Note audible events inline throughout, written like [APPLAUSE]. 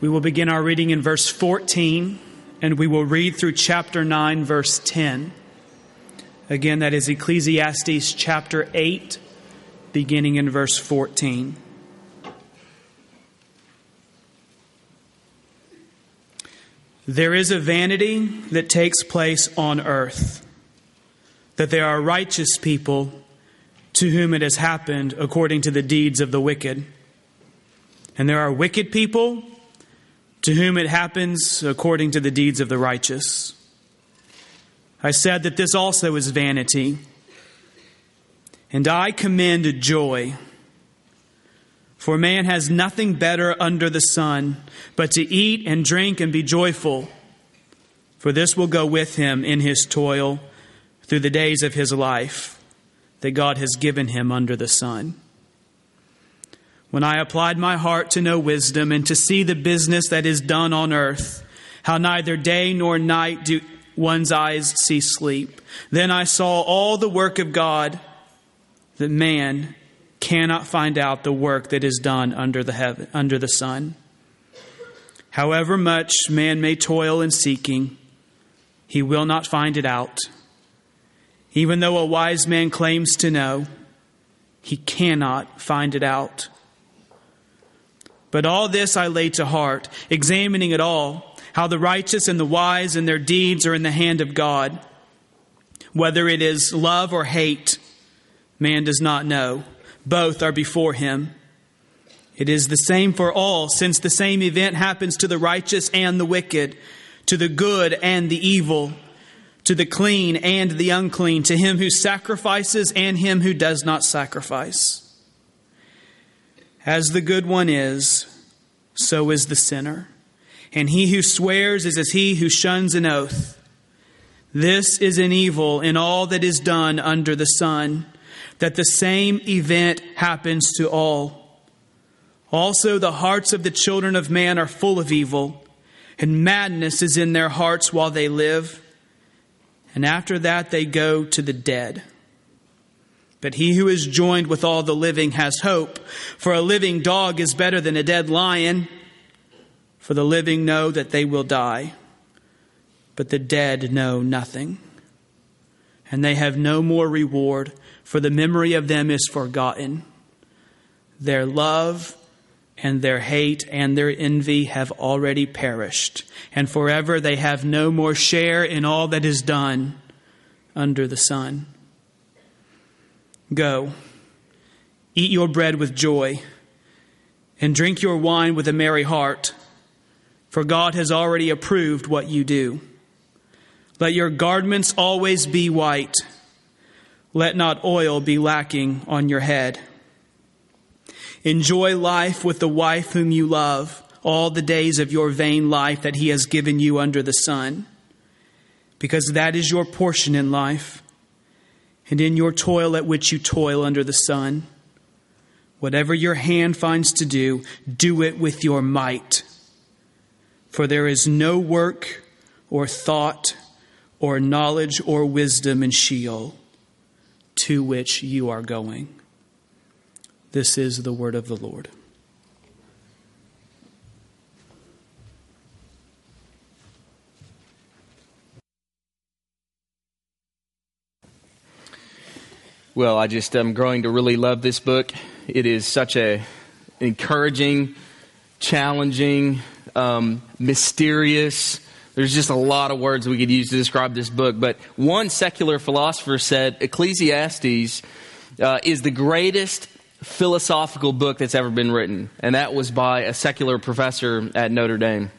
We will begin our reading in verse 14 and we will read through chapter 9, verse 10. Again, that is Ecclesiastes chapter 8, beginning in verse 14. There is a vanity that takes place on earth, that there are righteous people to whom it has happened according to the deeds of the wicked. And there are wicked people to whom it happens according to the deeds of the righteous. I said that this also is vanity. And I commend joy. For man has nothing better under the sun but to eat and drink and be joyful. For this will go with him in his toil through the days of his life that God has given him under the sun. When I applied my heart to know wisdom and to see the business that is done on earth, how neither day nor night do one's eyes see sleep, then I saw all the work of God that man cannot find out the work that is done under the heaven, under the sun. However much man may toil in seeking, he will not find it out. Even though a wise man claims to know, he cannot find it out. But all this I lay to heart, examining it all, how the righteous and the wise and their deeds are in the hand of God. Whether it is love or hate, man does not know. Both are before him. It is the same for all, since the same event happens to the righteous and the wicked, to the good and the evil, to the clean and the unclean, to him who sacrifices and him who does not sacrifice. As the good one is, so is the sinner. And he who swears is as he who shuns an oath. This is an evil in all that is done under the sun, that the same event happens to all. Also, the hearts of the children of man are full of evil, and madness is in their hearts while they live. And after that, they go to the dead. But he who is joined with all the living has hope. For a living dog is better than a dead lion. For the living know that they will die, but the dead know nothing. And they have no more reward, for the memory of them is forgotten. Their love and their hate and their envy have already perished, and forever they have no more share in all that is done under the sun. Go, eat your bread with joy, and drink your wine with a merry heart, for God has already approved what you do. Let your garments always be white. Let not oil be lacking on your head. Enjoy life with the wife whom you love all the days of your vain life that he has given you under the sun, because that is your portion in life and in your toil at which you toil under the sun. Whatever your hand finds to do, do it with your might. For there is no work or thought or knowledge or wisdom in Sheol to which you are going. This is the word of the Lord. Well, I just am growing to really love this book. It is such a encouraging, challenging, um, mysterious. There's just a lot of words we could use to describe this book. But one secular philosopher said Ecclesiastes uh, is the greatest philosophical book that's ever been written, and that was by a secular professor at Notre Dame.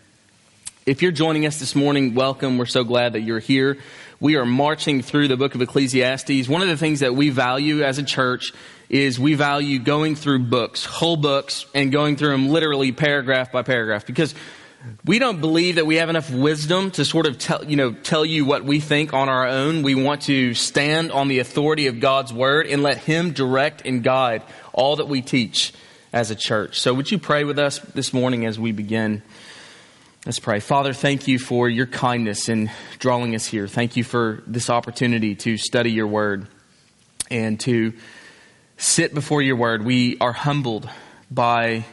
If you're joining us this morning, welcome. We're so glad that you're here. We are marching through the book of Ecclesiastes. One of the things that we value as a church is we value going through books, whole books, and going through them literally paragraph by paragraph because we don't believe that we have enough wisdom to sort of tell, you know, tell you what we think on our own. We want to stand on the authority of God's word and let Him direct and guide all that we teach as a church. So would you pray with us this morning as we begin? Let's pray. Father, thank you for your kindness in drawing us here. Thank you for this opportunity to study your word and to sit before your word. We are humbled by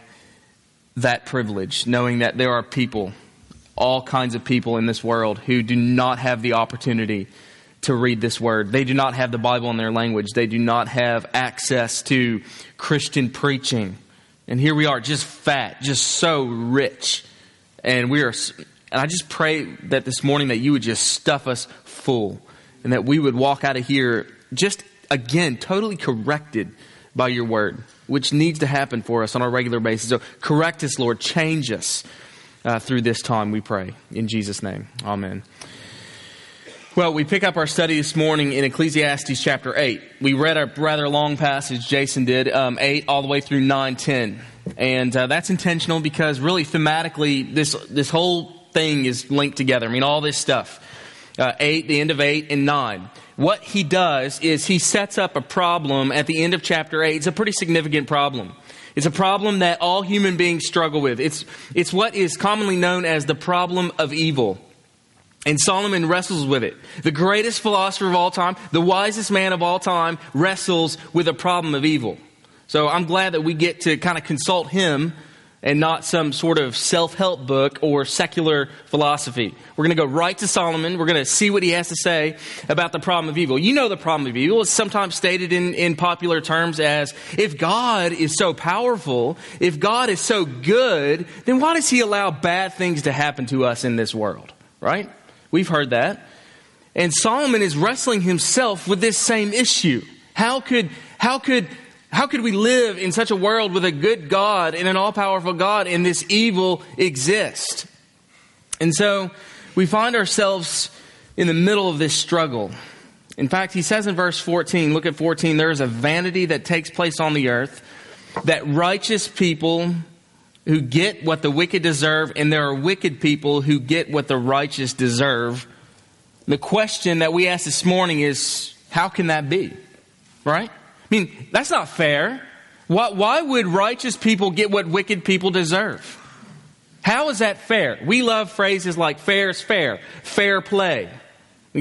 that privilege, knowing that there are people, all kinds of people in this world, who do not have the opportunity to read this word. They do not have the Bible in their language. They do not have access to Christian preaching. And here we are, just fat, just so rich. And we are, and I just pray that this morning that you would just stuff us full and that we would walk out of here just again totally corrected by your word, which needs to happen for us on a regular basis. So correct us, Lord. Change us uh, through this time, we pray. In Jesus' name. Amen. Well, we pick up our study this morning in Ecclesiastes chapter 8. We read a rather long passage, Jason did, um, 8 all the way through 9, 10. And uh, that's intentional because really thematically, this, this whole thing is linked together. I mean, all this stuff. Uh, 8, the end of 8, and 9. What he does is he sets up a problem at the end of chapter 8. It's a pretty significant problem. It's a problem that all human beings struggle with. It's, it's what is commonly known as the problem of evil. And Solomon wrestles with it. The greatest philosopher of all time, the wisest man of all time, wrestles with a problem of evil. So I'm glad that we get to kind of consult him and not some sort of self help book or secular philosophy. We're going to go right to Solomon. We're going to see what he has to say about the problem of evil. You know the problem of evil. It's sometimes stated in, in popular terms as if God is so powerful, if God is so good, then why does he allow bad things to happen to us in this world? Right? We've heard that. And Solomon is wrestling himself with this same issue. How could, how could, how could we live in such a world with a good God and an all powerful God and this evil exist? And so we find ourselves in the middle of this struggle. In fact, he says in verse 14, look at 14, there is a vanity that takes place on the earth that righteous people who get what the wicked deserve, and there are wicked people who get what the righteous deserve. The question that we ask this morning is how can that be? Right? I mean, that's not fair. Why, why would righteous people get what wicked people deserve? How is that fair? We love phrases like fair is fair, fair play,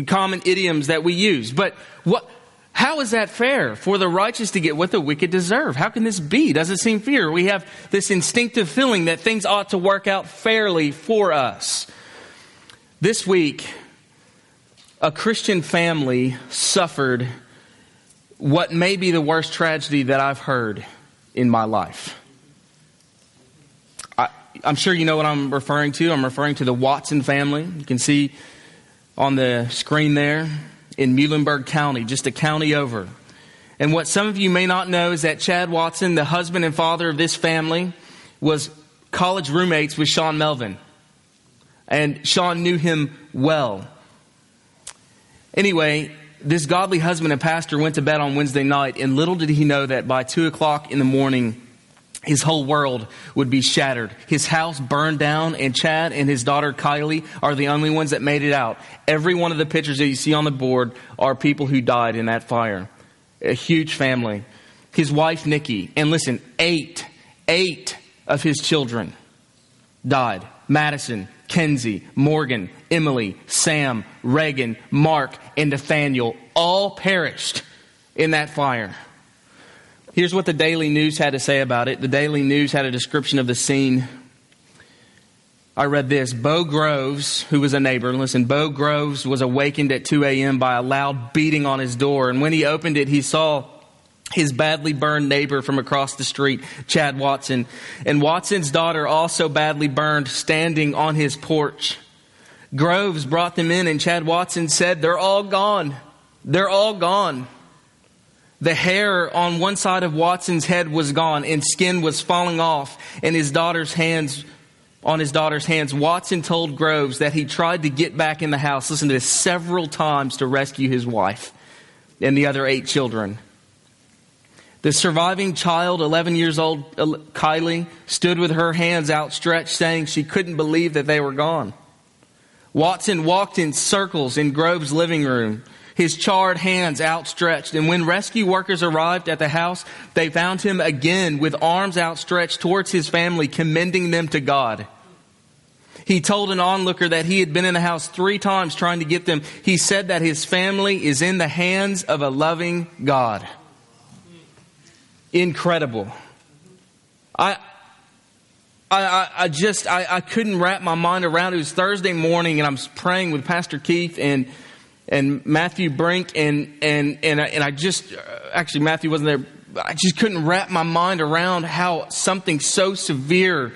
common idioms that we use. But what, how is that fair for the righteous to get what the wicked deserve? How can this be? Does it seem fair? We have this instinctive feeling that things ought to work out fairly for us. This week, a Christian family suffered what may be the worst tragedy that I've heard in my life. I, am sure you know what I'm referring to. I'm referring to the Watson family. You can see on the screen there in Muhlenberg County, just a county over. And what some of you may not know is that Chad Watson, the husband and father of this family, was college roommates with Sean Melvin. And Sean knew him well. Anyway, this godly husband and pastor went to bed on Wednesday night, and little did he know that by 2 o'clock in the morning, his whole world would be shattered. His house burned down, and Chad and his daughter Kylie are the only ones that made it out. Every one of the pictures that you see on the board are people who died in that fire. A huge family. His wife Nikki, and listen, eight, eight of his children died. Madison, Kenzie, Morgan, Emily, Sam, Reagan, Mark, and Nathaniel all perished in that fire. Here's what the Daily News had to say about it. The Daily News had a description of the scene. I read this. Bo Groves, who was a neighbor, listen, Bo Groves was awakened at 2 a.m. by a loud beating on his door. And when he opened it, he saw his badly burned neighbor from across the street, Chad Watson. And Watson's daughter, also badly burned, standing on his porch. Groves brought them in, and Chad Watson said, They're all gone. They're all gone. The hair on one side of Watson's head was gone and skin was falling off and his daughter's hands on his daughter's hands. Watson told Groves that he tried to get back in the house, listen to this, several times to rescue his wife and the other eight children. The surviving child, 11 years old, Kylie, stood with her hands outstretched, saying she couldn't believe that they were gone. Watson walked in circles in Groves' living room his charred hands outstretched. And when rescue workers arrived at the house, they found him again with arms outstretched towards his family, commending them to God. He told an onlooker that he had been in the house three times trying to get them. He said that his family is in the hands of a loving God. Incredible. I, I, I, just I, I couldn't wrap my mind around it. It was Thursday morning, and I'm praying with Pastor Keith and and Matthew Brink, and and and I, and I just uh, actually Matthew wasn't there. I just couldn't wrap my mind around how something so severe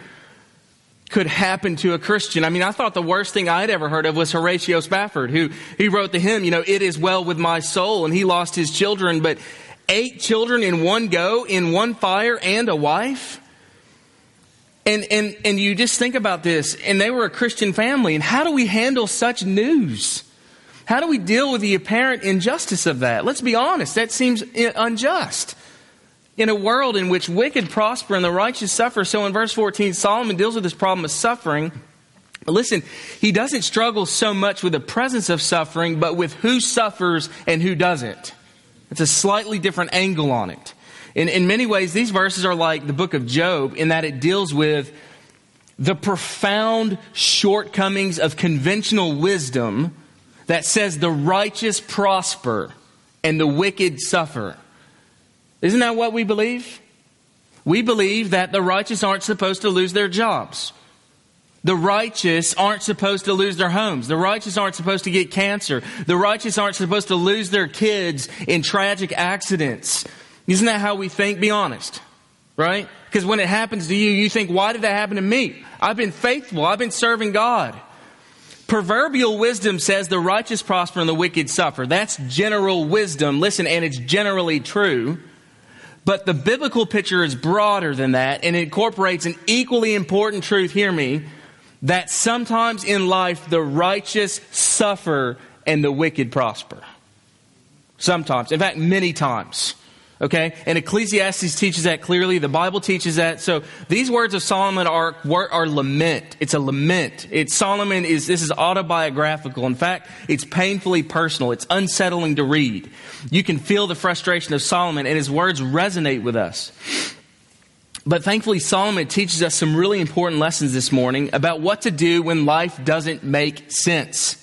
could happen to a Christian. I mean, I thought the worst thing I'd ever heard of was Horatio Spafford, who he wrote the hymn, you know, "It is well with my soul," and he lost his children, but eight children in one go, in one fire, and a wife. And, and, and you just think about this, and they were a Christian family, and how do we handle such news? How do we deal with the apparent injustice of that? Let's be honest, that seems eh, unjust. In a world in which wicked prosper and the righteous suffer, so in verse 14, Solomon deals with this problem of suffering. Listen, he doesn't struggle so much with the presence of suffering, but with who suffers and who doesn't. It's a slightly different angle on it. In, in many ways, these verses are like the book of Job in that it deals with the profound shortcomings of conventional wisdom that says the righteous prosper and the wicked suffer. Isn't that what we believe? We believe that the righteous aren't supposed to lose their jobs. The righteous aren't supposed to lose their homes. The righteous aren't supposed to get cancer. The righteous aren't supposed to lose their kids in tragic accidents. Isn't that how we think? Be honest. Right? Because when it happens to you, you think, why did that happen to me? I've been faithful. I've been serving God. Proverbial wisdom says the righteous prosper and the wicked suffer. That's general wisdom. Listen, and it's generally true. But the biblical picture is broader than that and it incorporates an equally important truth, hear me, that sometimes in life the righteous suffer and the wicked prosper. Sometimes. In fact, many times. Okay? And Ecclesiastes teaches that clearly. The Bible teaches that. So these words of Solomon are, are lament. It's a lament. It's Solomon is, this is autobiographical. In fact, it's painfully personal. It's unsettling to read. You can feel the frustration of Solomon and his words resonate with us. But thankfully, Solomon teaches us some really important lessons this morning about what to do when life doesn't make sense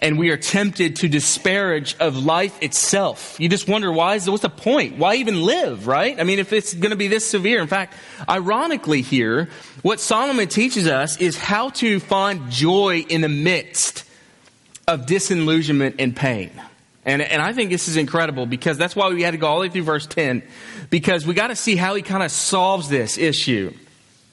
and we are tempted to disparage of life itself. You just wonder why is what's the point? Why even live, right? I mean, if it's going to be this severe. In fact, ironically here, what Solomon teaches us is how to find joy in the midst of disillusionment and pain. And, and I think this is incredible because that's why we had to go all the way through verse 10 because we got to see how he kind of solves this issue.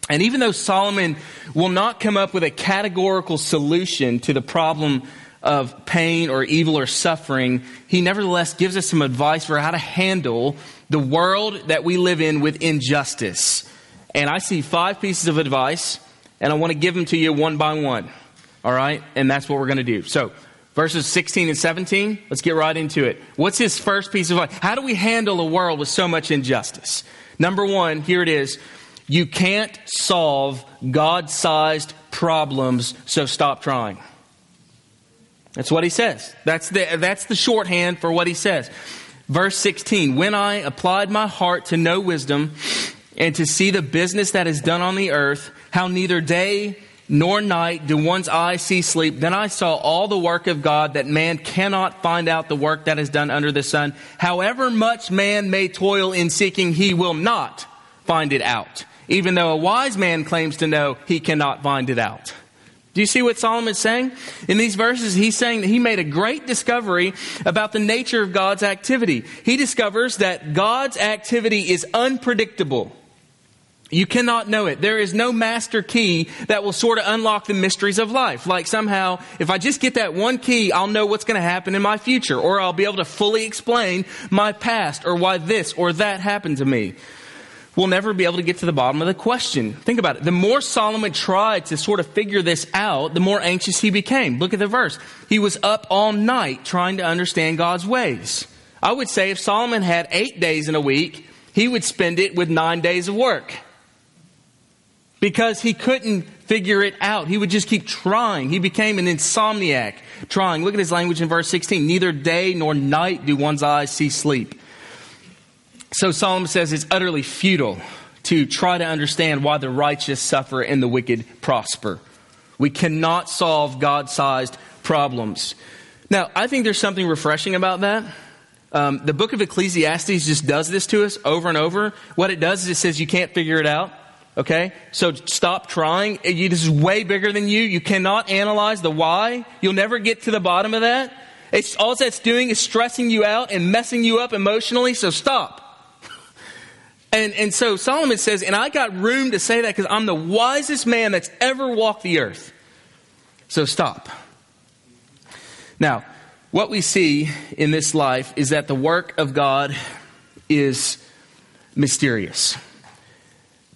And even though Solomon will not come up with a categorical solution to the problem of pain or evil or suffering, he nevertheless gives us some advice for how to handle the world that we live in with injustice. And I see five pieces of advice, and I want to give them to you one by one. All right? And that's what we're going to do. So, verses 16 and 17, let's get right into it. What's his first piece of advice? How do we handle a world with so much injustice? Number one, here it is. You can't solve God sized problems, so stop trying. That's what he says. That's the, that's the shorthand for what he says. Verse 16 When I applied my heart to know wisdom and to see the business that is done on the earth, how neither day nor night do one's eyes see sleep, then I saw all the work of God that man cannot find out the work that is done under the sun. However much man may toil in seeking, he will not find it out. Even though a wise man claims to know, he cannot find it out. Do you see what Solomon's saying? In these verses, he's saying that he made a great discovery about the nature of God's activity. He discovers that God's activity is unpredictable. You cannot know it. There is no master key that will sort of unlock the mysteries of life. Like somehow, if I just get that one key, I'll know what's going to happen in my future, or I'll be able to fully explain my past, or why this or that happened to me we'll never be able to get to the bottom of the question. Think about it. The more Solomon tried to sort of figure this out, the more anxious he became. Look at the verse. He was up all night trying to understand God's ways. I would say if Solomon had eight days in a week, he would spend it with nine days of work. Because he couldn't figure it out. He would just keep trying. He became an insomniac trying. Look at his language in verse 16. Neither day nor night do one's eyes see sleep. So Solomon says it's utterly futile to try to understand why the righteous suffer and the wicked prosper. We cannot solve God sized problems. Now, I think there's something refreshing about that. Um, the book of Ecclesiastes just does this to us over and over. What it does is it says you can't figure it out. Okay? So stop trying. This is way bigger than you. You cannot analyze the why. You'll never get to the bottom of that. It's, all that's doing is stressing you out and messing you up emotionally, so stop. And, and so Solomon says, and I got room to say that because I'm the wisest man that's ever walked the earth. So stop. Now, what we see in this life is that the work of God is mysterious.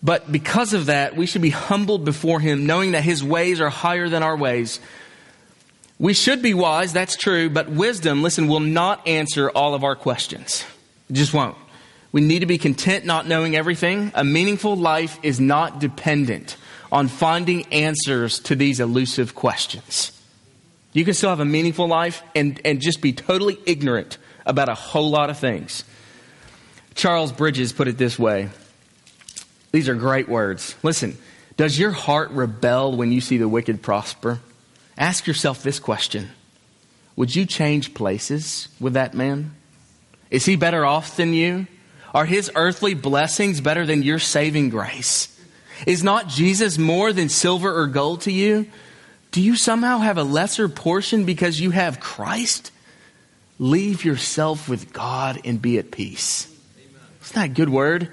But because of that, we should be humbled before Him, knowing that His ways are higher than our ways. We should be wise, that's true, but wisdom, listen, will not answer all of our questions. It just won't. We need to be content not knowing everything. A meaningful life is not dependent on finding answers to these elusive questions. You can still have a meaningful life and, and just be totally ignorant about a whole lot of things. Charles Bridges put it this way these are great words. Listen, does your heart rebel when you see the wicked prosper? Ask yourself this question Would you change places with that man? Is he better off than you? Are his earthly blessings better than your saving grace? Is not Jesus more than silver or gold to you? Do you somehow have a lesser portion because you have Christ? Leave yourself with God and be at peace. Isn't that a good word?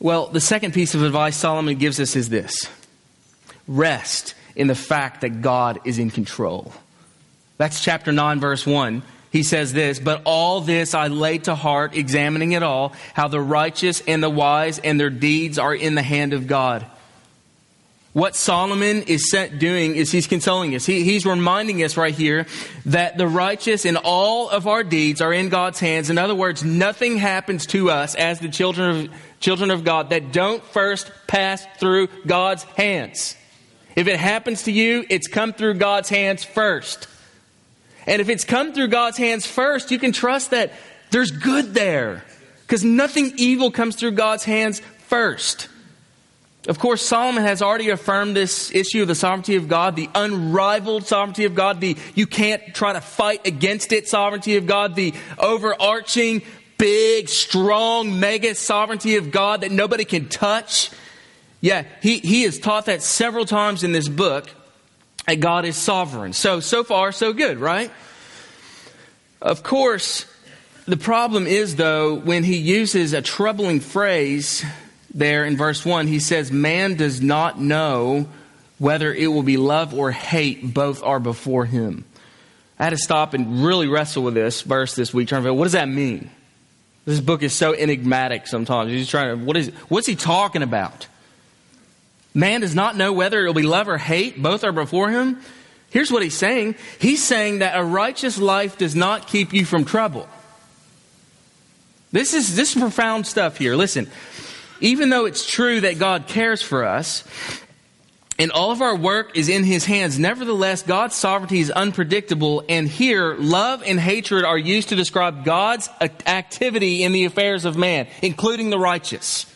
Well, the second piece of advice Solomon gives us is this rest in the fact that God is in control. That's chapter 9, verse 1. He says this, but all this I lay to heart, examining it all, how the righteous and the wise and their deeds are in the hand of God. What Solomon is sent doing is he's consoling us. He, he's reminding us right here that the righteous and all of our deeds are in God's hands. In other words, nothing happens to us as the children of, children of God that don't first pass through God's hands. If it happens to you, it's come through God's hands first. And if it's come through God's hands first, you can trust that there's good there. Because nothing evil comes through God's hands first. Of course, Solomon has already affirmed this issue of the sovereignty of God, the unrivaled sovereignty of God, the you can't try to fight against it sovereignty of God, the overarching, big, strong, mega sovereignty of God that nobody can touch. Yeah, he, he has taught that several times in this book that God is sovereign. So, so far, so good, right? Of course, the problem is, though, when he uses a troubling phrase there in verse 1, he says, Man does not know whether it will be love or hate, both are before him. I had to stop and really wrestle with this verse this week, trying to figure what does that mean? This book is so enigmatic sometimes. He's trying to, what is, what's he talking about? Man does not know whether it will be love or hate, both are before him. Here's what he's saying. He's saying that a righteous life does not keep you from trouble. This is this is profound stuff here. Listen, even though it's true that God cares for us, and all of our work is in his hands. Nevertheless, God's sovereignty is unpredictable, and here, love and hatred are used to describe God's activity in the affairs of man, including the righteous.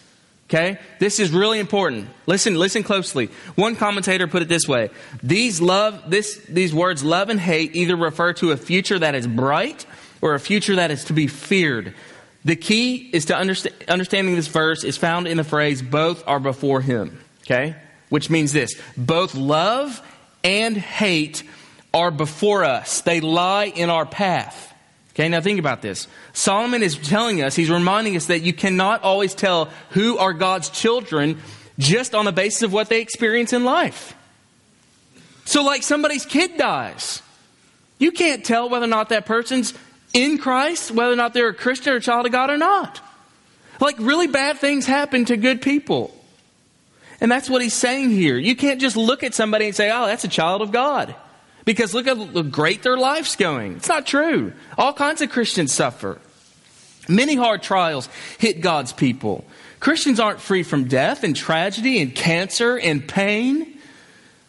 Okay? This is really important. Listen, listen closely. One commentator put it this way. These love, this, these words love and hate either refer to a future that is bright or a future that is to be feared. The key is to understand, understanding this verse is found in the phrase, both are before him. Okay? Which means this. Both love and hate are before us. They lie in our path. Okay, now think about this. Solomon is telling us, he's reminding us that you cannot always tell who are God's children just on the basis of what they experience in life. So, like somebody's kid dies, you can't tell whether or not that person's in Christ, whether or not they're a Christian or a child of God or not. Like, really bad things happen to good people. And that's what he's saying here. You can't just look at somebody and say, oh, that's a child of God. Because look how great their life's going. It's not true. All kinds of Christians suffer. Many hard trials hit God's people. Christians aren't free from death and tragedy and cancer and pain.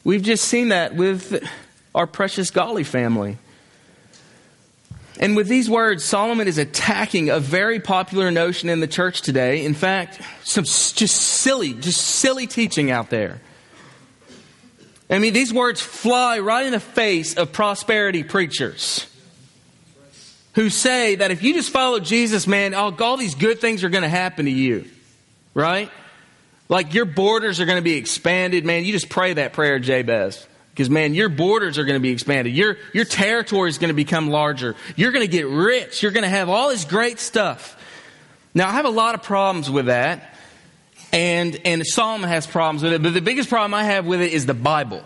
We've just seen that with our precious Golly family. And with these words, Solomon is attacking a very popular notion in the church today. In fact, some just silly, just silly teaching out there. I mean, these words fly right in the face of prosperity preachers who say that if you just follow Jesus, man, all, all these good things are going to happen to you. Right? Like your borders are going to be expanded, man. You just pray that prayer, Jabez. Because, man, your borders are going to be expanded. Your, your territory is going to become larger. You're going to get rich. You're going to have all this great stuff. Now, I have a lot of problems with that. And, and Solomon has problems with it. But the biggest problem I have with it is the Bible.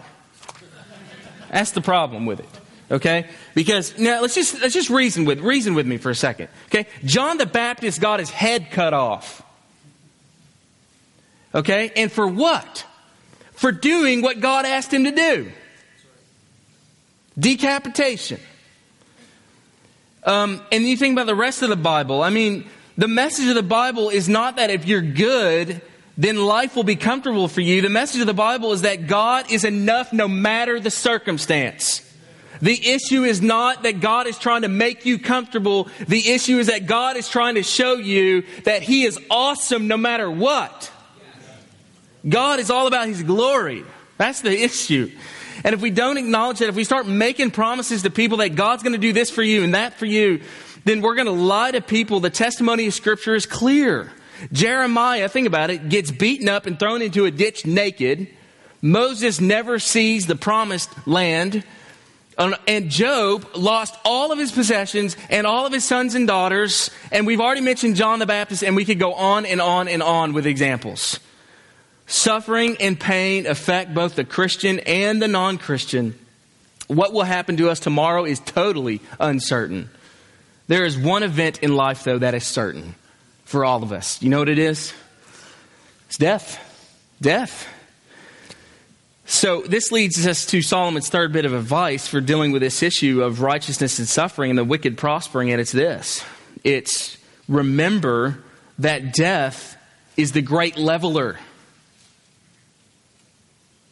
That's the problem with it. Okay? Because now let's just let's just reason with reason with me for a second. Okay? John the Baptist got his head cut off. Okay? And for what? For doing what God asked him to do. Decapitation. Um, and you think about the rest of the Bible. I mean, the message of the Bible is not that if you're good, then life will be comfortable for you. The message of the Bible is that God is enough no matter the circumstance. The issue is not that God is trying to make you comfortable. The issue is that God is trying to show you that He is awesome no matter what. God is all about His glory. That's the issue. And if we don't acknowledge that, if we start making promises to people that God's going to do this for you and that for you, then we're going to lie to people. The testimony of Scripture is clear. Jeremiah, think about it, gets beaten up and thrown into a ditch naked. Moses never sees the promised land. And Job lost all of his possessions and all of his sons and daughters. And we've already mentioned John the Baptist, and we could go on and on and on with examples. Suffering and pain affect both the Christian and the non Christian. What will happen to us tomorrow is totally uncertain. There is one event in life, though, that is certain for all of us. You know what it is? It's death. Death. So, this leads us to Solomon's third bit of advice for dealing with this issue of righteousness and suffering and the wicked prospering, and it's this it's remember that death is the great leveler.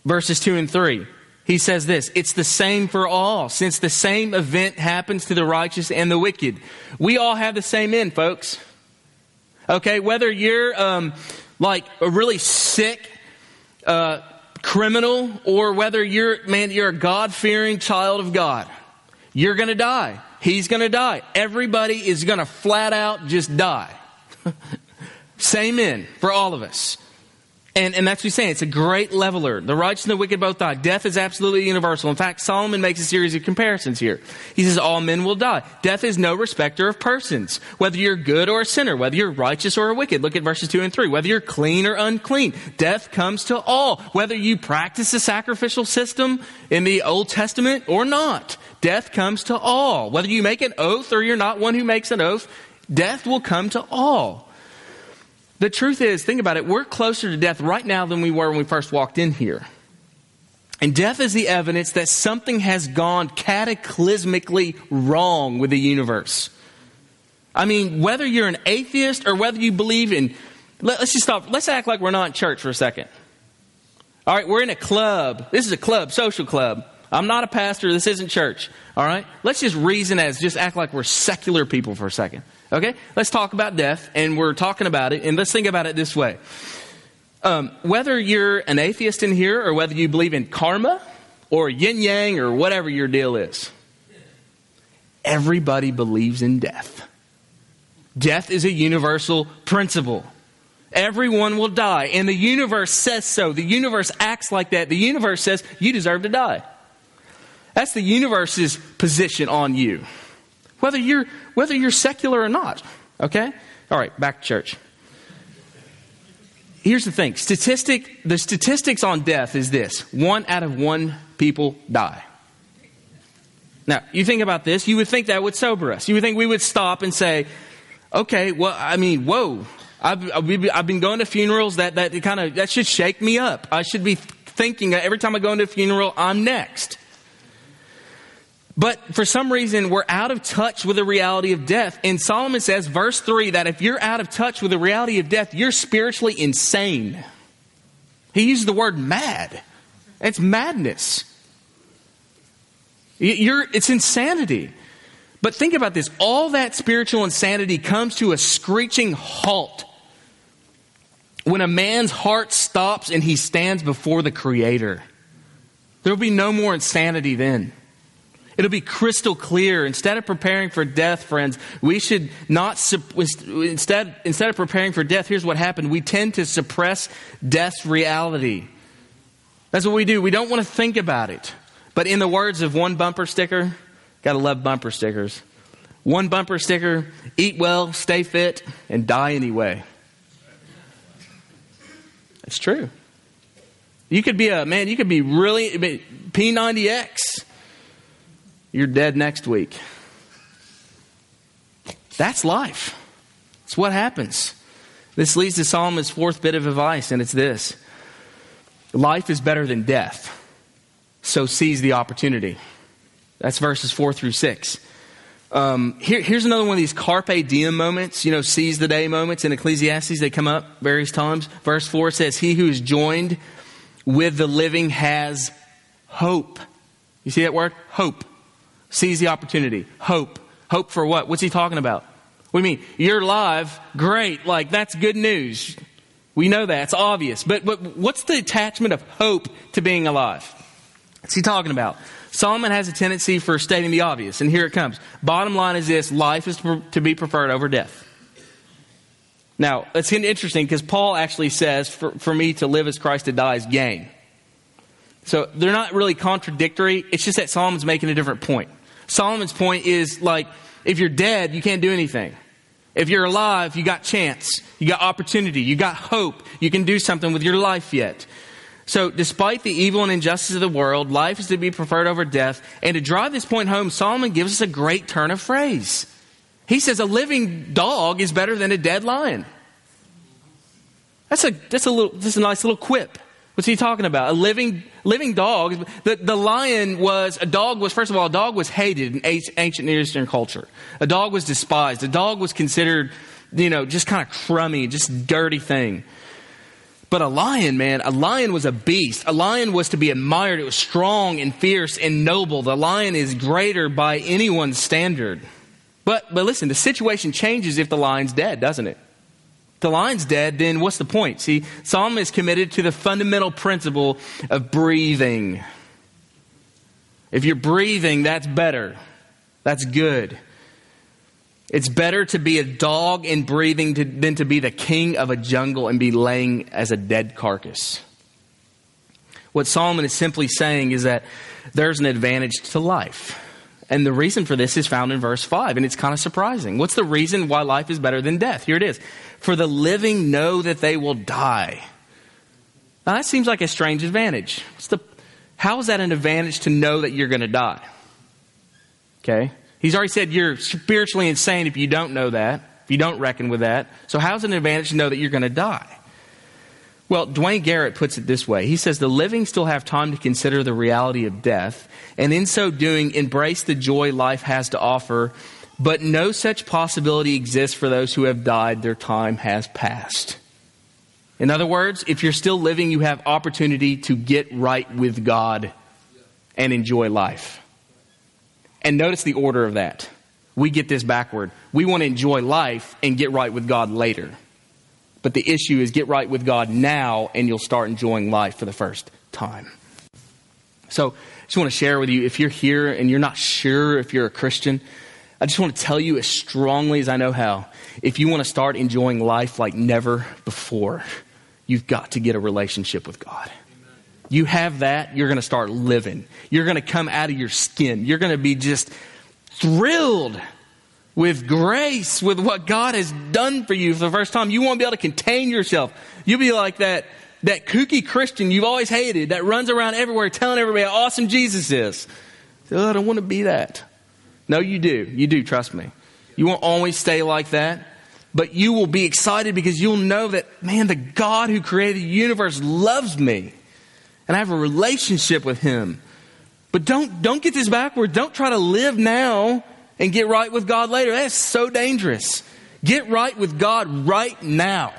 Verses 2 and 3. He says this It's the same for all, since the same event happens to the righteous and the wicked. We all have the same end, folks. Okay, whether you're um, like a really sick uh, criminal or whether you're, man, you're a God fearing child of God, you're going to die. He's going to die. Everybody is going to flat out just die. [LAUGHS] Same in for all of us. And, and that's what he's saying. It's a great leveler. The righteous and the wicked both die. Death is absolutely universal. In fact, Solomon makes a series of comparisons here. He says all men will die. Death is no respecter of persons. Whether you're good or a sinner, whether you're righteous or a wicked. Look at verses 2 and 3. Whether you're clean or unclean. Death comes to all. Whether you practice the sacrificial system in the Old Testament or not. Death comes to all. Whether you make an oath or you're not one who makes an oath, death will come to all. The truth is, think about it, we're closer to death right now than we were when we first walked in here. And death is the evidence that something has gone cataclysmically wrong with the universe. I mean, whether you're an atheist or whether you believe in, let, us just stop. Let's act like we're not in church for a second. All right, we're in a club. This is a club, social club. I'm not a pastor. This isn't church. All right? Let's just reason as, just act like we're secular people for a second. Okay? Let's talk about death, and we're talking about it, and let's think about it this way. Um, whether you're an atheist in here, or whether you believe in karma, or yin yang, or whatever your deal is, everybody believes in death. Death is a universal principle. Everyone will die, and the universe says so. The universe acts like that. The universe says you deserve to die. That's the universe's position on you whether you're, whether you're secular or not. Okay? All right, back to church. Here's the thing statistic, the statistics on death is this one out of one people die. Now, you think about this, you would think that would sober us. You would think we would stop and say, okay, well, I mean, whoa. I've, I've been going to funerals that, that kind of, that should shake me up. I should be thinking every time I go into a funeral, I'm next. But for some reason, we're out of touch with the reality of death. And Solomon says, verse 3, that if you're out of touch with the reality of death, you're spiritually insane. He uses the word mad. It's madness. You're, it's insanity. But think about this all that spiritual insanity comes to a screeching halt when a man's heart stops and he stands before the Creator. There will be no more insanity then. It'll be crystal clear. Instead of preparing for death, friends, we should not, instead, instead of preparing for death, here's what happened. We tend to suppress death's reality. That's what we do. We don't want to think about it. But in the words of one bumper sticker, gotta love bumper stickers. One bumper sticker, eat well, stay fit, and die anyway. It's true. You could be a, man, you could be really, P90X you're dead next week. That's life. It's what happens. This leads to Solomon's fourth bit of advice, and it's this Life is better than death, so seize the opportunity. That's verses 4 through 6. Um, here, here's another one of these carpe diem moments, you know, seize the day moments in Ecclesiastes. They come up various times. Verse 4 says, He who is joined with the living has hope. You see that word? Hope. Seize the opportunity. Hope. Hope for what? What's he talking about? You mean? You're alive. Great. Like, that's good news. We know that. It's obvious. But, but what's the attachment of hope to being alive? What's he talking about? Solomon has a tendency for stating the obvious, and here it comes. Bottom line is this life is to be preferred over death. Now, it's interesting because Paul actually says, for, for me to live as Christ to die is gain. So they're not really contradictory. It's just that Solomon's making a different point. Solomon's point is like, if you're dead, you can't do anything. If you're alive, you got chance, you got opportunity, you got hope, you can do something with your life yet. So, despite the evil and injustice of the world, life is to be preferred over death. And to drive this point home, Solomon gives us a great turn of phrase. He says, A living dog is better than a dead lion. That's a, that's a, little, that's a nice little quip. What's he talking about? A living, living dog. The, the lion was, a dog was, first of all, a dog was hated in ancient Near Eastern culture. A dog was despised. A dog was considered, you know, just kind of crummy, just dirty thing. But a lion, man, a lion was a beast. A lion was to be admired. It was strong and fierce and noble. The lion is greater by anyone's standard. But, but listen, the situation changes if the lion's dead, doesn't it? The lion's dead, then what's the point? See, Solomon is committed to the fundamental principle of breathing. If you're breathing, that's better. That's good. It's better to be a dog in breathing to, than to be the king of a jungle and be laying as a dead carcass. What Solomon is simply saying is that there's an advantage to life. And the reason for this is found in verse 5, and it's kind of surprising. What's the reason why life is better than death? Here it is. For the living know that they will die. Now that seems like a strange advantage. The, how is that an advantage to know that you're going to die? Okay. He's already said you're spiritually insane if you don't know that, if you don't reckon with that. So how's it an advantage to know that you're going to die? Well, Duane Garrett puts it this way. He says the living still have time to consider the reality of death, and in so doing, embrace the joy life has to offer but no such possibility exists for those who have died, their time has passed. In other words, if you're still living, you have opportunity to get right with God and enjoy life. And notice the order of that. We get this backward. We want to enjoy life and get right with God later. But the issue is get right with God now and you'll start enjoying life for the first time. So, I just want to share with you if you're here and you're not sure if you're a Christian, I just want to tell you as strongly as I know how if you want to start enjoying life like never before, you've got to get a relationship with God. You have that, you're going to start living. You're going to come out of your skin. You're going to be just thrilled with grace, with what God has done for you for the first time. You won't be able to contain yourself. You'll be like that, that kooky Christian you've always hated that runs around everywhere telling everybody how awesome Jesus is. Oh, I don't want to be that. No, you do. You do, trust me. You won't always stay like that, but you will be excited because you'll know that, man, the God who created the universe loves me and I have a relationship with him. But don't, don't get this backward. Don't try to live now and get right with God later. That's so dangerous. Get right with God right now.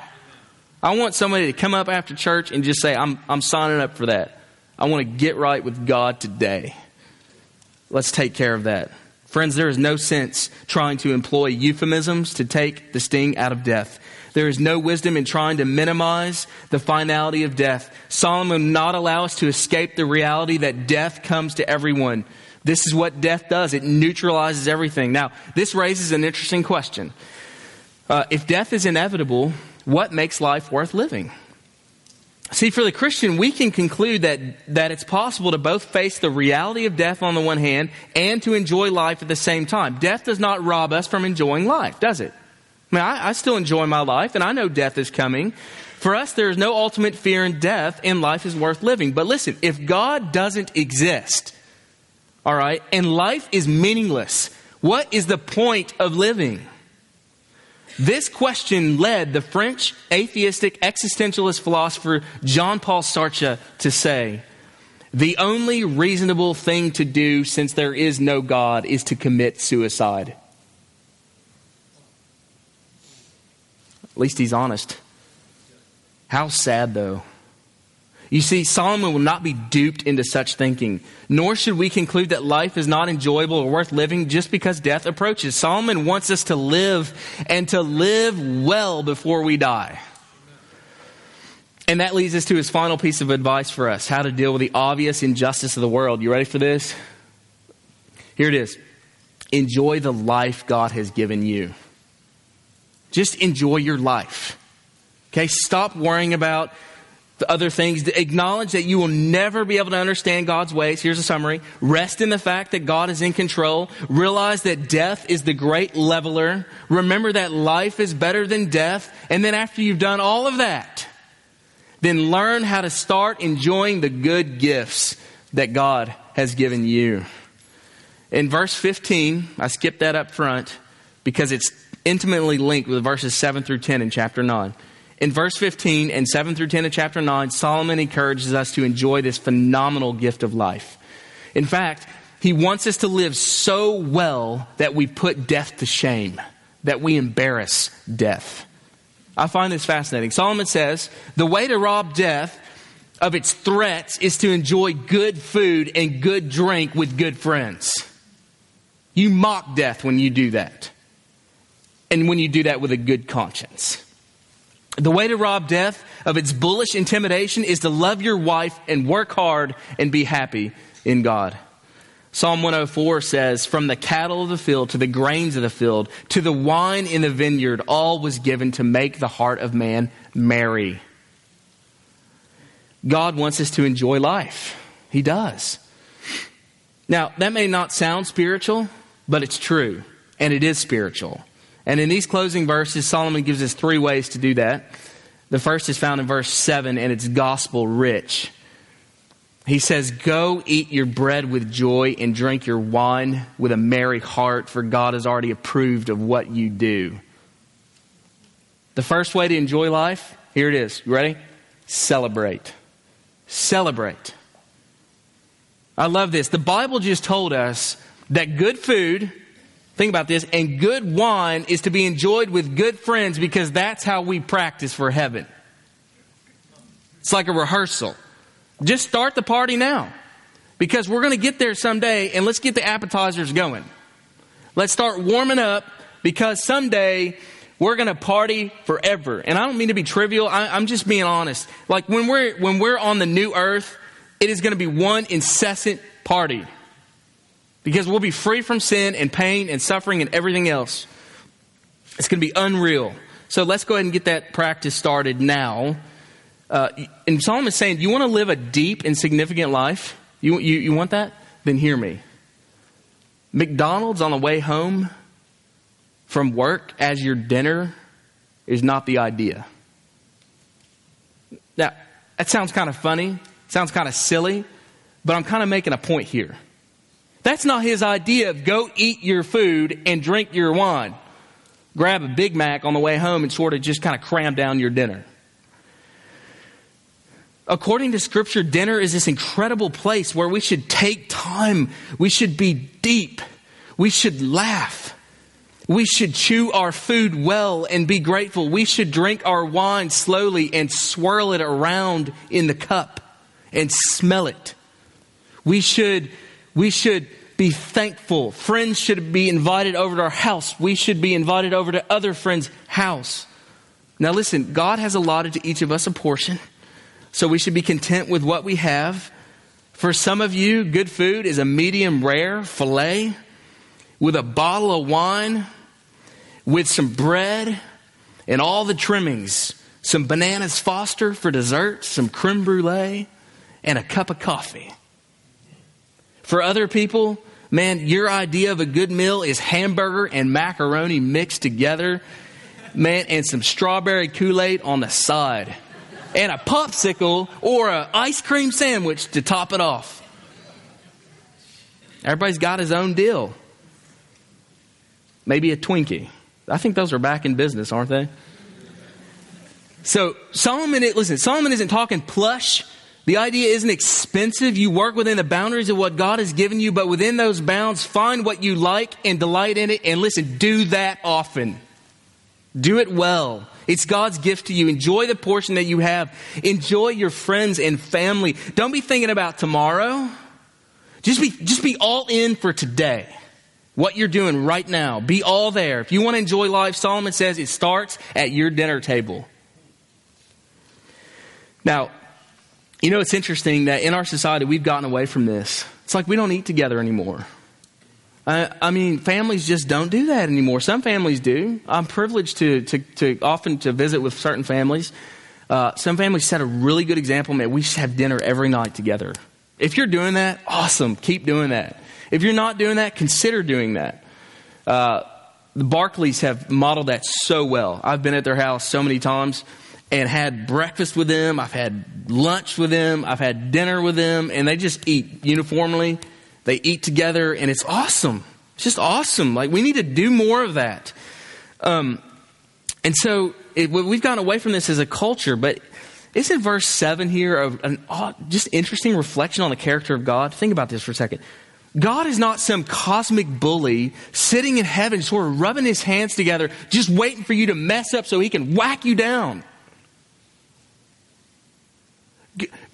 I want somebody to come up after church and just say, I'm, I'm signing up for that. I want to get right with God today. Let's take care of that. Friends, there is no sense trying to employ euphemisms to take the sting out of death. There is no wisdom in trying to minimize the finality of death. Solomon will not allow us to escape the reality that death comes to everyone. This is what death does it neutralizes everything. Now, this raises an interesting question. Uh, if death is inevitable, what makes life worth living? See, for the Christian, we can conclude that, that it's possible to both face the reality of death on the one hand and to enjoy life at the same time. Death does not rob us from enjoying life, does it? I mean, I, I still enjoy my life and I know death is coming. For us, there is no ultimate fear in death and life is worth living. But listen, if God doesn't exist, all right, and life is meaningless, what is the point of living? This question led the French atheistic existentialist philosopher Jean Paul Sartre to say, The only reasonable thing to do since there is no God is to commit suicide. At least he's honest. How sad, though. You see, Solomon will not be duped into such thinking, nor should we conclude that life is not enjoyable or worth living just because death approaches. Solomon wants us to live and to live well before we die. And that leads us to his final piece of advice for us how to deal with the obvious injustice of the world. You ready for this? Here it is Enjoy the life God has given you. Just enjoy your life. Okay, stop worrying about the other things. Acknowledge that you will never be able to understand God's ways. Here's a summary. Rest in the fact that God is in control. Realize that death is the great leveler. Remember that life is better than death. And then after you've done all of that, then learn how to start enjoying the good gifts that God has given you. In verse 15, I skipped that up front because it's intimately linked with verses 7 through 10 in chapter 9. In verse 15 and 7 through 10 of chapter 9, Solomon encourages us to enjoy this phenomenal gift of life. In fact, he wants us to live so well that we put death to shame, that we embarrass death. I find this fascinating. Solomon says the way to rob death of its threats is to enjoy good food and good drink with good friends. You mock death when you do that. And when you do that with a good conscience. The way to rob death of its bullish intimidation is to love your wife and work hard and be happy in God. Psalm 104 says, From the cattle of the field to the grains of the field to the wine in the vineyard, all was given to make the heart of man merry. God wants us to enjoy life. He does. Now, that may not sound spiritual, but it's true, and it is spiritual. And in these closing verses, Solomon gives us three ways to do that. The first is found in verse 7, and it's gospel rich. He says, Go eat your bread with joy and drink your wine with a merry heart, for God has already approved of what you do. The first way to enjoy life, here it is. You ready? Celebrate. Celebrate. I love this. The Bible just told us that good food Think about this. And good wine is to be enjoyed with good friends because that's how we practice for heaven. It's like a rehearsal. Just start the party now because we're going to get there someday and let's get the appetizers going. Let's start warming up because someday we're going to party forever. And I don't mean to be trivial. I, am just being honest. Like when we're, when we're on the new earth, it is going to be one incessant party because we'll be free from sin and pain and suffering and everything else. It's going to be unreal. So let's go ahead and get that practice started now. Uh, and Solomon is saying, you want to live a deep and significant life? You, you, you want that? Then hear me. McDonald's on the way home from work as your dinner is not the idea. Now, that sounds kind of funny, sounds kind of silly, but I'm kind of making a point here. That's not his idea of go eat your food and drink your wine. Grab a Big Mac on the way home and sort of just kind of cram down your dinner. According to Scripture, dinner is this incredible place where we should take time. We should be deep. We should laugh. We should chew our food well and be grateful. We should drink our wine slowly and swirl it around in the cup and smell it. We should we should be thankful. Friends should be invited over to our house. We should be invited over to other friends' house. Now, listen, God has allotted to each of us a portion, so we should be content with what we have. For some of you, good food is a medium rare filet with a bottle of wine, with some bread and all the trimmings, some bananas Foster for dessert, some creme brulee, and a cup of coffee. For other people, man, your idea of a good meal is hamburger and macaroni mixed together, man, and some strawberry Kool Aid on the side and a popsicle or an ice cream sandwich to top it off. Everybody's got his own deal. Maybe a Twinkie. I think those are back in business, aren't they? So Solomon, listen, Solomon isn't talking plush. The idea isn't expensive. You work within the boundaries of what God has given you, but within those bounds, find what you like and delight in it. And listen, do that often. Do it well. It's God's gift to you. Enjoy the portion that you have. Enjoy your friends and family. Don't be thinking about tomorrow. Just be, just be all in for today. What you're doing right now. Be all there. If you want to enjoy life, Solomon says it starts at your dinner table. Now, you know, it's interesting that in our society we've gotten away from this. It's like we don't eat together anymore. Uh, I mean, families just don't do that anymore. Some families do. I'm privileged to, to, to often to visit with certain families. Uh, some families set a really good example. Man, we just have dinner every night together. If you're doing that, awesome. Keep doing that. If you're not doing that, consider doing that. Uh, the Barclays have modeled that so well. I've been at their house so many times and had breakfast with them. I've had lunch with them. I've had dinner with them, and they just eat uniformly they eat together, and it's awesome. It's just awesome. Like, we need to do more of that. Um, and so it, we've gone away from this as a culture, but isn't verse 7 here of an just interesting reflection on the character of God? Think about this for a second. God is not some cosmic bully sitting in heaven, sort of rubbing his hands together, just waiting for you to mess up so he can whack you down.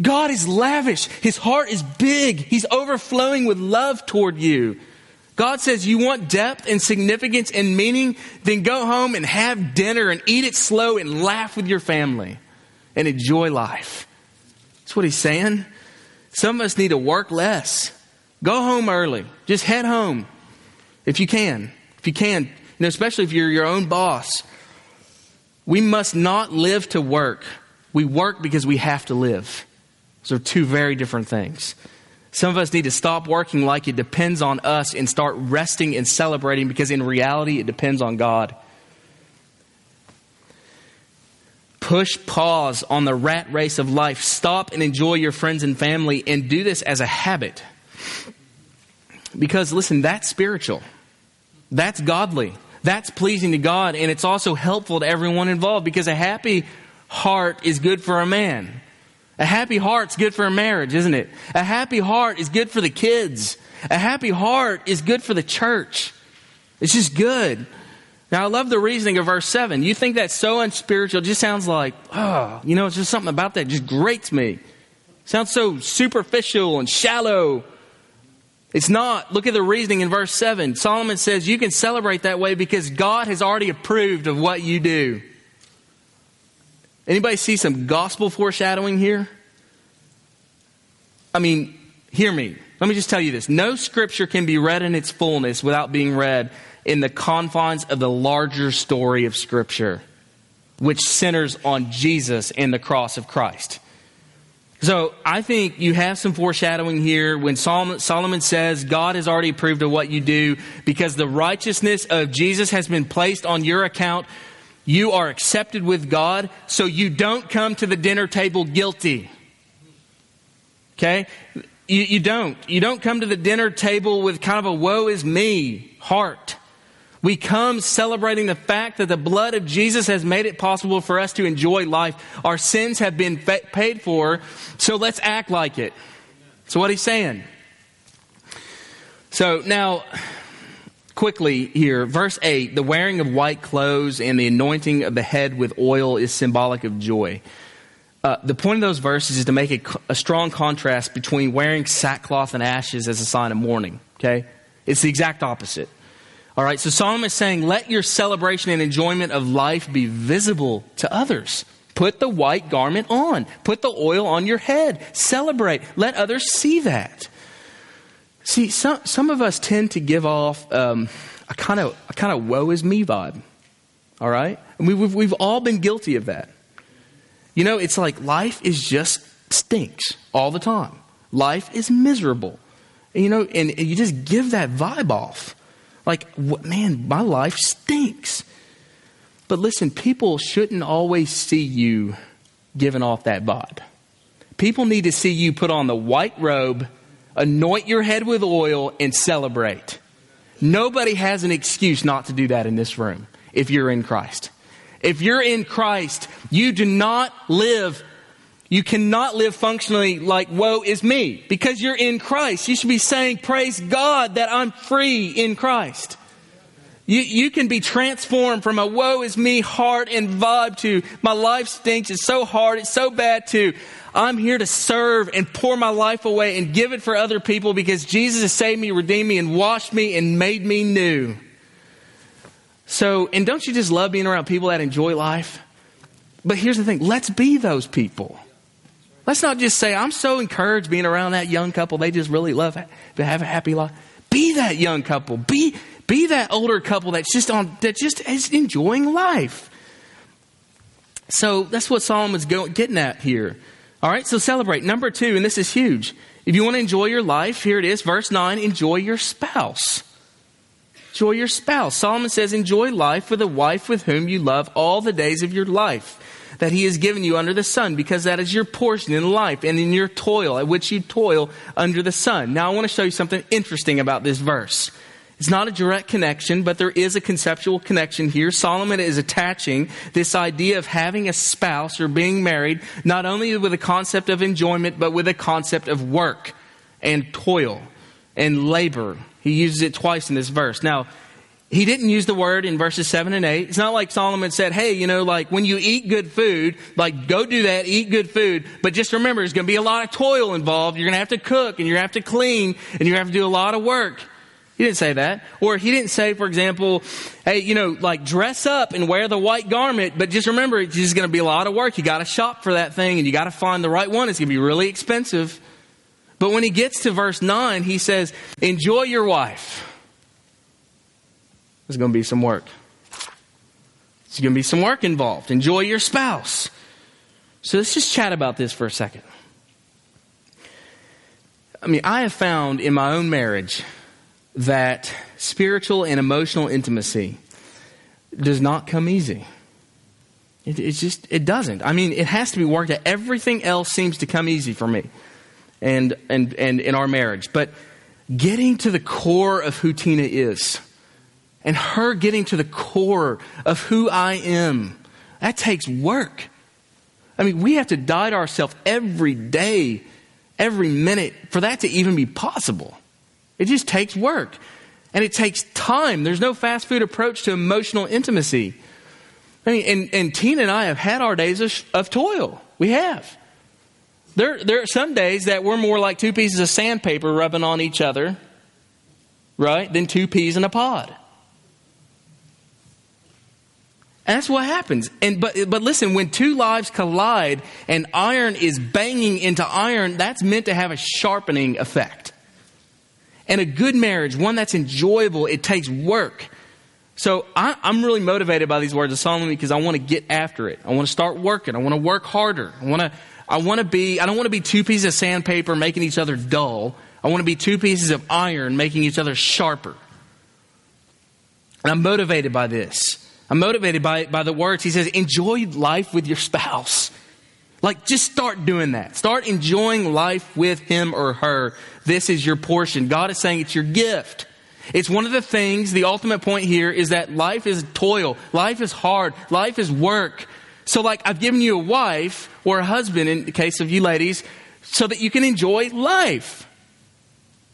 God is lavish. His heart is big. He's overflowing with love toward you. God says, You want depth and significance and meaning? Then go home and have dinner and eat it slow and laugh with your family and enjoy life. That's what He's saying. Some of us need to work less. Go home early. Just head home if you can. If you can, you know, especially if you're your own boss. We must not live to work. We work because we have to live. Those are two very different things. Some of us need to stop working like it depends on us and start resting and celebrating because in reality it depends on God. Push pause on the rat race of life. Stop and enjoy your friends and family and do this as a habit. Because listen, that's spiritual. That's godly. That's pleasing to God and it's also helpful to everyone involved because a happy heart is good for a man. A happy heart's good for a marriage, isn't it? A happy heart is good for the kids. A happy heart is good for the church. It's just good. Now, I love the reasoning of verse 7. You think that's so unspiritual, it just sounds like, oh, you know, it's just something about that just grates me. sounds so superficial and shallow. It's not. Look at the reasoning in verse 7. Solomon says you can celebrate that way because God has already approved of what you do. Anybody see some gospel foreshadowing here? I mean, hear me. Let me just tell you this. No scripture can be read in its fullness without being read in the confines of the larger story of scripture, which centers on Jesus and the cross of Christ. So I think you have some foreshadowing here when Solomon, says God has already approved of what you do because the righteousness of Jesus has been placed on your account you are accepted with God, so you don't come to the dinner table guilty. Okay? You, you, don't. You don't come to the dinner table with kind of a woe is me heart. We come celebrating the fact that the blood of Jesus has made it possible for us to enjoy life. Our sins have been fa- paid for, so let's act like it. So, what he's saying. So, now, quickly here, verse 8 the wearing of white clothes and the anointing of the head with oil is symbolic of joy. Uh, the point of those verses is to make a, a, strong contrast between wearing sackcloth and ashes as a sign of mourning. Okay? It's the exact opposite. All right, so Solomon is saying, let your celebration and enjoyment of life be visible to others. Put the white garment on. Put the oil on your head. Celebrate. Let others see that. See, some, some of us tend to give off um, a kind of a kind of woe is me vibe. All right? We've, we've all been guilty of that. You know, it's like life is just stinks all the time. Life is miserable. You know, and, and you just give that vibe off. Like, what, man, my life stinks. But listen, people shouldn't always see you giving off that vibe. People need to see you put on the white robe, anoint your head with oil, and celebrate. Nobody has an excuse not to do that in this room if you're in Christ. If you're in Christ, you do not live, you cannot live functionally like, woe is me. Because you're in Christ. You should be saying, praise God that I'm free in Christ. You, you can be transformed from a woe is me heart and vibe to my life stinks, it's so hard, it's so bad to I'm here to serve and pour my life away and give it for other people because Jesus has saved me, redeemed me, and washed me and made me new. So, and don't you just love being around people that enjoy life? But here's the thing let's be those people. Let's not just say, I'm so encouraged being around that young couple. They just really love to have a happy life. Be that young couple. Be, be that older couple that's just on, that just is enjoying life. So that's what Solomon's going, getting at here. All right, so celebrate. Number two, and this is huge. If you want to enjoy your life, here it is, verse 9 enjoy your spouse. Enjoy your spouse. Solomon says, Enjoy life with a wife with whom you love all the days of your life that he has given you under the sun, because that is your portion in life and in your toil, at which you toil under the sun. Now, I want to show you something interesting about this verse. It's not a direct connection, but there is a conceptual connection here. Solomon is attaching this idea of having a spouse or being married, not only with a concept of enjoyment, but with a concept of work and toil and labor. He uses it twice in this verse. Now, he didn't use the word in verses 7 and 8. It's not like Solomon said, hey, you know, like when you eat good food, like go do that, eat good food. But just remember, there's going to be a lot of toil involved. You're going to have to cook and you're going to have to clean and you're going to have to do a lot of work. He didn't say that. Or he didn't say, for example, hey, you know, like dress up and wear the white garment, but just remember, it's just going to be a lot of work. You got to shop for that thing and you got to find the right one. It's going to be really expensive. But when he gets to verse 9, he says, Enjoy your wife. There's going to be some work. There's going to be some work involved. Enjoy your spouse. So let's just chat about this for a second. I mean, I have found in my own marriage that spiritual and emotional intimacy does not come easy. It, it just it doesn't. I mean, it has to be worked at. Everything else seems to come easy for me and, and, and in our marriage. But getting to the core of who Tina is and her getting to the core of who I am, that takes work. I mean, we have to die to ourselves every day, every minute for that to even be possible. It just takes work. And it takes time. There's no fast food approach to emotional intimacy. I mean, and, and Tina and I have had our days of, of toil. We have. There, there are some days that we're more like two pieces of sandpaper rubbing on each other, right, than two peas in a pod. And that's what happens. And but but listen, when two lives collide and iron is banging into iron, that's meant to have a sharpening effect. And a good marriage, one that's enjoyable, it takes work. So I, am really motivated by these words of Solomon because I want to get after it. I want to start working. I want to work harder. I want to I want to be, I don't want to be two pieces of sandpaper making each other dull. I want to be two pieces of iron making each other sharper. And I'm motivated by this. I'm motivated by, by the words. He says, enjoy life with your spouse. Like, just start doing that. Start enjoying life with him or her. This is your portion. God is saying it's your gift. It's one of the things, the ultimate point here is that life is toil. Life is hard. Life is work. So, like, I've given you a wife or a husband in the case of you ladies so that you can enjoy life.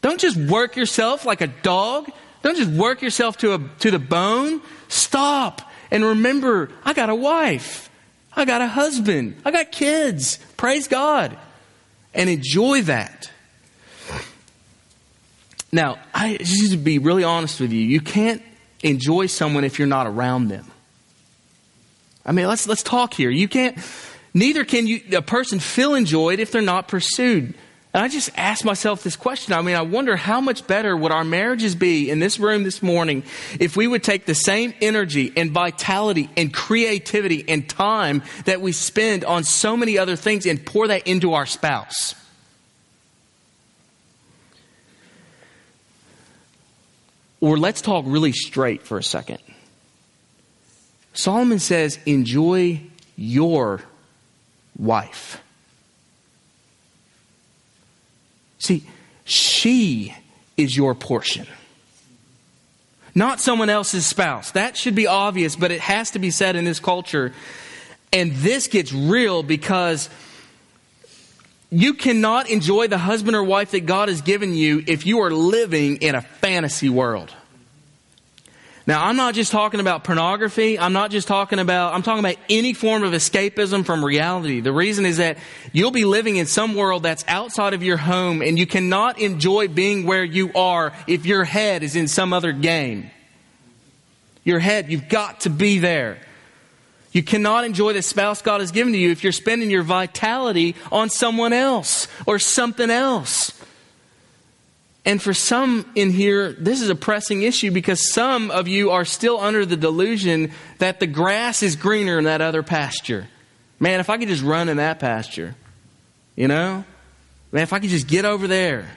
Don't just work yourself like a dog. Don't just work yourself to, a, to the bone. Stop and remember, I got a wife. I got a husband. I got kids. Praise God. And enjoy that. Now, I just to be really honest with you, you can't enjoy someone if you're not around them. I mean, let's let's talk here. You can't Neither can you, a person feel enjoyed if they're not pursued. And I just ask myself this question. I mean, I wonder how much better would our marriages be in this room this morning if we would take the same energy and vitality and creativity and time that we spend on so many other things and pour that into our spouse. Or let's talk really straight for a second. Solomon says, enjoy your wife. See, she is your portion. Not someone else's spouse. That should be obvious, but it has to be said in this culture. And this gets real because you cannot enjoy the husband or wife that God has given you if you are living in a fantasy world. Now, I'm not just talking about pornography. I'm not just talking about, I'm talking about any form of escapism from reality. The reason is that you'll be living in some world that's outside of your home and you cannot enjoy being where you are if your head is in some other game. Your head, you've got to be there. You cannot enjoy the spouse God has given to you if you're spending your vitality on someone else or something else. And for some in here, this is a pressing issue because some of you are still under the delusion that the grass is greener in that other pasture. Man, if I could just run in that pasture, you know? Man, if I could just get over there.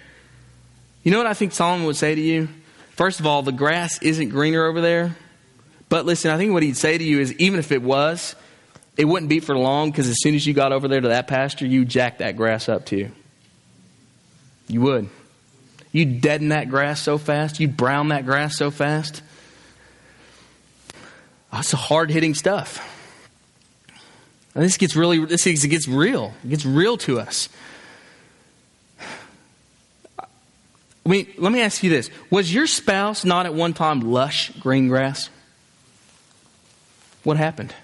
You know what I think Solomon would say to you? First of all, the grass isn't greener over there. But listen, I think what he'd say to you is even if it was, it wouldn't be for long because as soon as you got over there to that pasture, you jacked that grass up too. You would. You deaden that grass so fast. You brown that grass so fast. That's hard hitting stuff. And this gets really, this gets real. It gets real to us. I mean, let me ask you this. Was your spouse not at one time lush green grass? What happened?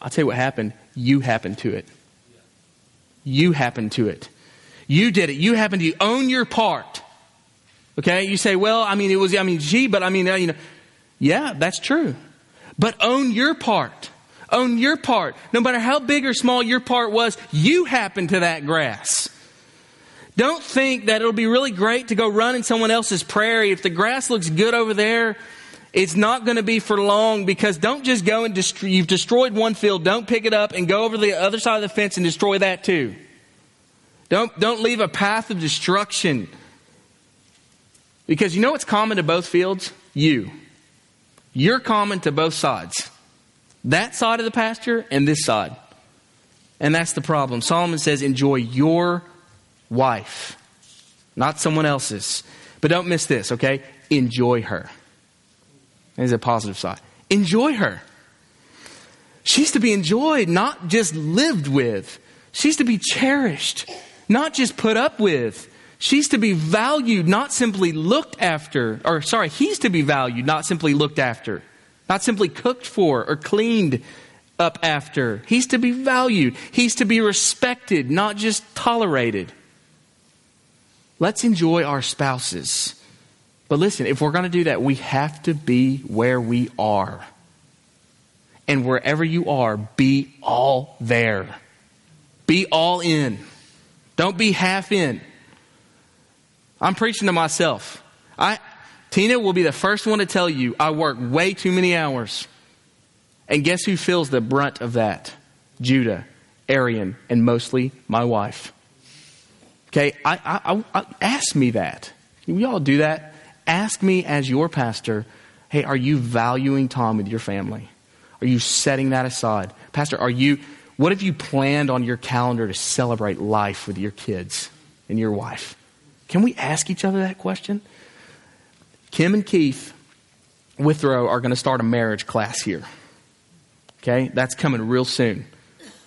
I'll tell you what happened. You happened to it. You happened to it. You did it. You happened to you. own your part. Okay? You say, well, I mean, it was, I mean, gee, but I mean, uh, you know, yeah, that's true. But own your part. Own your part. No matter how big or small your part was, you happened to that grass. Don't think that it'll be really great to go run in someone else's prairie. If the grass looks good over there, it's not going to be for long because don't just go and destroy, you've destroyed one field, don't pick it up and go over the other side of the fence and destroy that too. Don't, don't leave a path of destruction. Because you know what's common to both fields? You. You're common to both sides. That side of the pasture and this side. And that's the problem. Solomon says, enjoy your wife, not someone else's. But don't miss this, okay? Enjoy her. There's a positive side. Enjoy her. She's to be enjoyed, not just lived with. She's to be cherished not just put up with. She's to be valued, not simply looked after. Or, sorry, he's to be valued, not simply looked after. Not simply cooked for or cleaned up after. He's to be valued. He's to be respected, not just tolerated. Let's enjoy our spouses. But listen, if we're going to do that, we have to be where we are. And wherever you are, be all there. Be all in. Don't be half in. I'm preaching to myself. I, Tina will be the first one to tell you I work way too many hours. And guess who feels the brunt of that? Judah, Arian, and mostly my wife. Okay, I, I, I, ask me that. We all do that. Ask me as your pastor, hey, are you valuing time with your family? Are you setting that aside? Pastor, are you what have you planned on your calendar to celebrate life with your kids and your wife? Can we ask each other that question? Kim and Keith Withrow are going to start a marriage class here. Okay? That's coming real soon.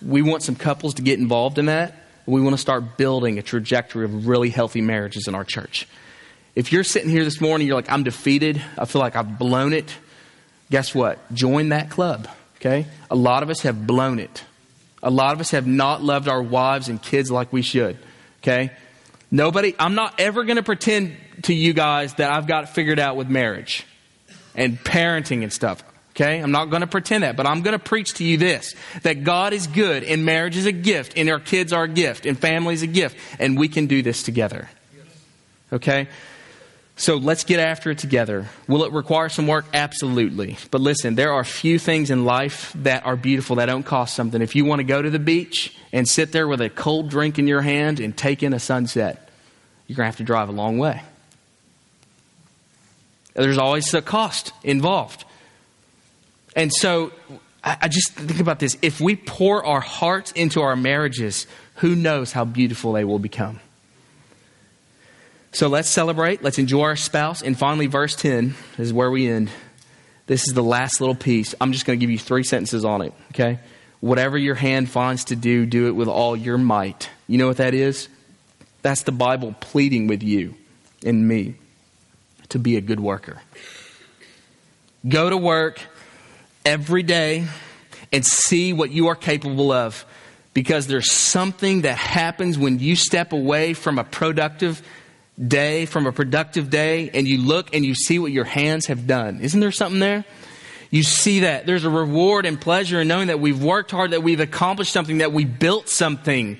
We want some couples to get involved in that. We want to start building a trajectory of really healthy marriages in our church. If you're sitting here this morning, you're like, I'm defeated. I feel like I've blown it. Guess what? Join that club. Okay? A lot of us have blown it. A lot of us have not loved our wives and kids like we should. Okay? Nobody, I'm not ever going to pretend to you guys that I've got it figured out with marriage and parenting and stuff. Okay? I'm not going to pretend that, but I'm going to preach to you this that God is good, and marriage is a gift, and our kids are a gift, and family is a gift, and we can do this together. Okay? So let's get after it together. Will it require some work? Absolutely. But listen, there are few things in life that are beautiful that don't cost something. If you want to go to the beach and sit there with a cold drink in your hand and take in a sunset, you're going to have to drive a long way. There's always a cost involved. And so I just think about this. If we pour our hearts into our marriages, who knows how beautiful they will become? So let's celebrate. Let's enjoy our spouse. And finally, verse 10 is where we end. This is the last little piece. I'm just going to give you three sentences on it, okay? Whatever your hand finds to do, do it with all your might. You know what that is? That's the Bible pleading with you and me to be a good worker. Go to work every day and see what you are capable of because there's something that happens when you step away from a productive day, from a productive day, and you look and you see what your hands have done. Isn't there something there? You see that. There's a reward and pleasure in knowing that we've worked hard, that we've accomplished something, that we built something.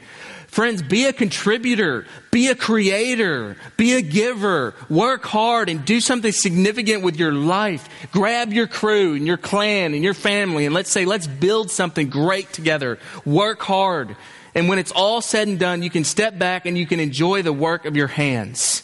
Friends, be a contributor, be a creator, be a giver, work hard and do something significant with your life. Grab your crew and your clan and your family and let's say, let's build something great together. Work hard. And when it's all said and done, you can step back and you can enjoy the work of your hands.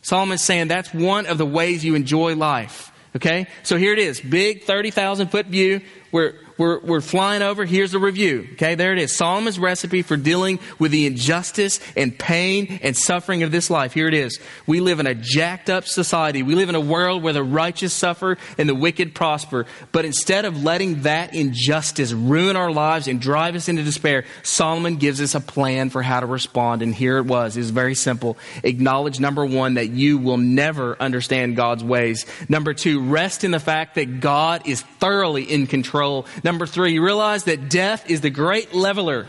Solomon's saying that's one of the ways you enjoy life. Okay? So here it is. Big 30,000 foot view. We're, we're, we're flying over. Here's a review. Okay, there it is. Solomon's recipe for dealing with the injustice and pain and suffering of this life. Here it is. We live in a jacked up society. We live in a world where the righteous suffer and the wicked prosper. But instead of letting that injustice ruin our lives and drive us into despair, Solomon gives us a plan for how to respond. And here it was. It was very simple. Acknowledge, number one, that you will never understand God's ways. Number two, rest in the fact that God is thoroughly in control. Number three, realize that death is the great leveler.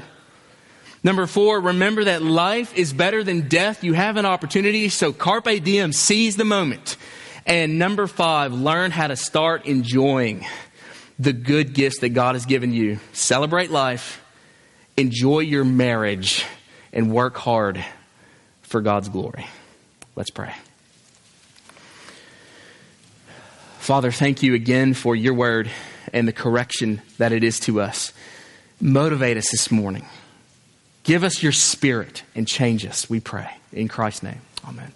Number four, remember that life is better than death. You have an opportunity, so carpe diem, seize the moment. And number five, learn how to start enjoying the good gifts that God has given you. Celebrate life, enjoy your marriage, and work hard for God's glory. Let's pray. Father, thank you again for your word and the correction that it is to us. Motivate us this morning. Give us your spirit and change us, we pray. In Christ's name, amen.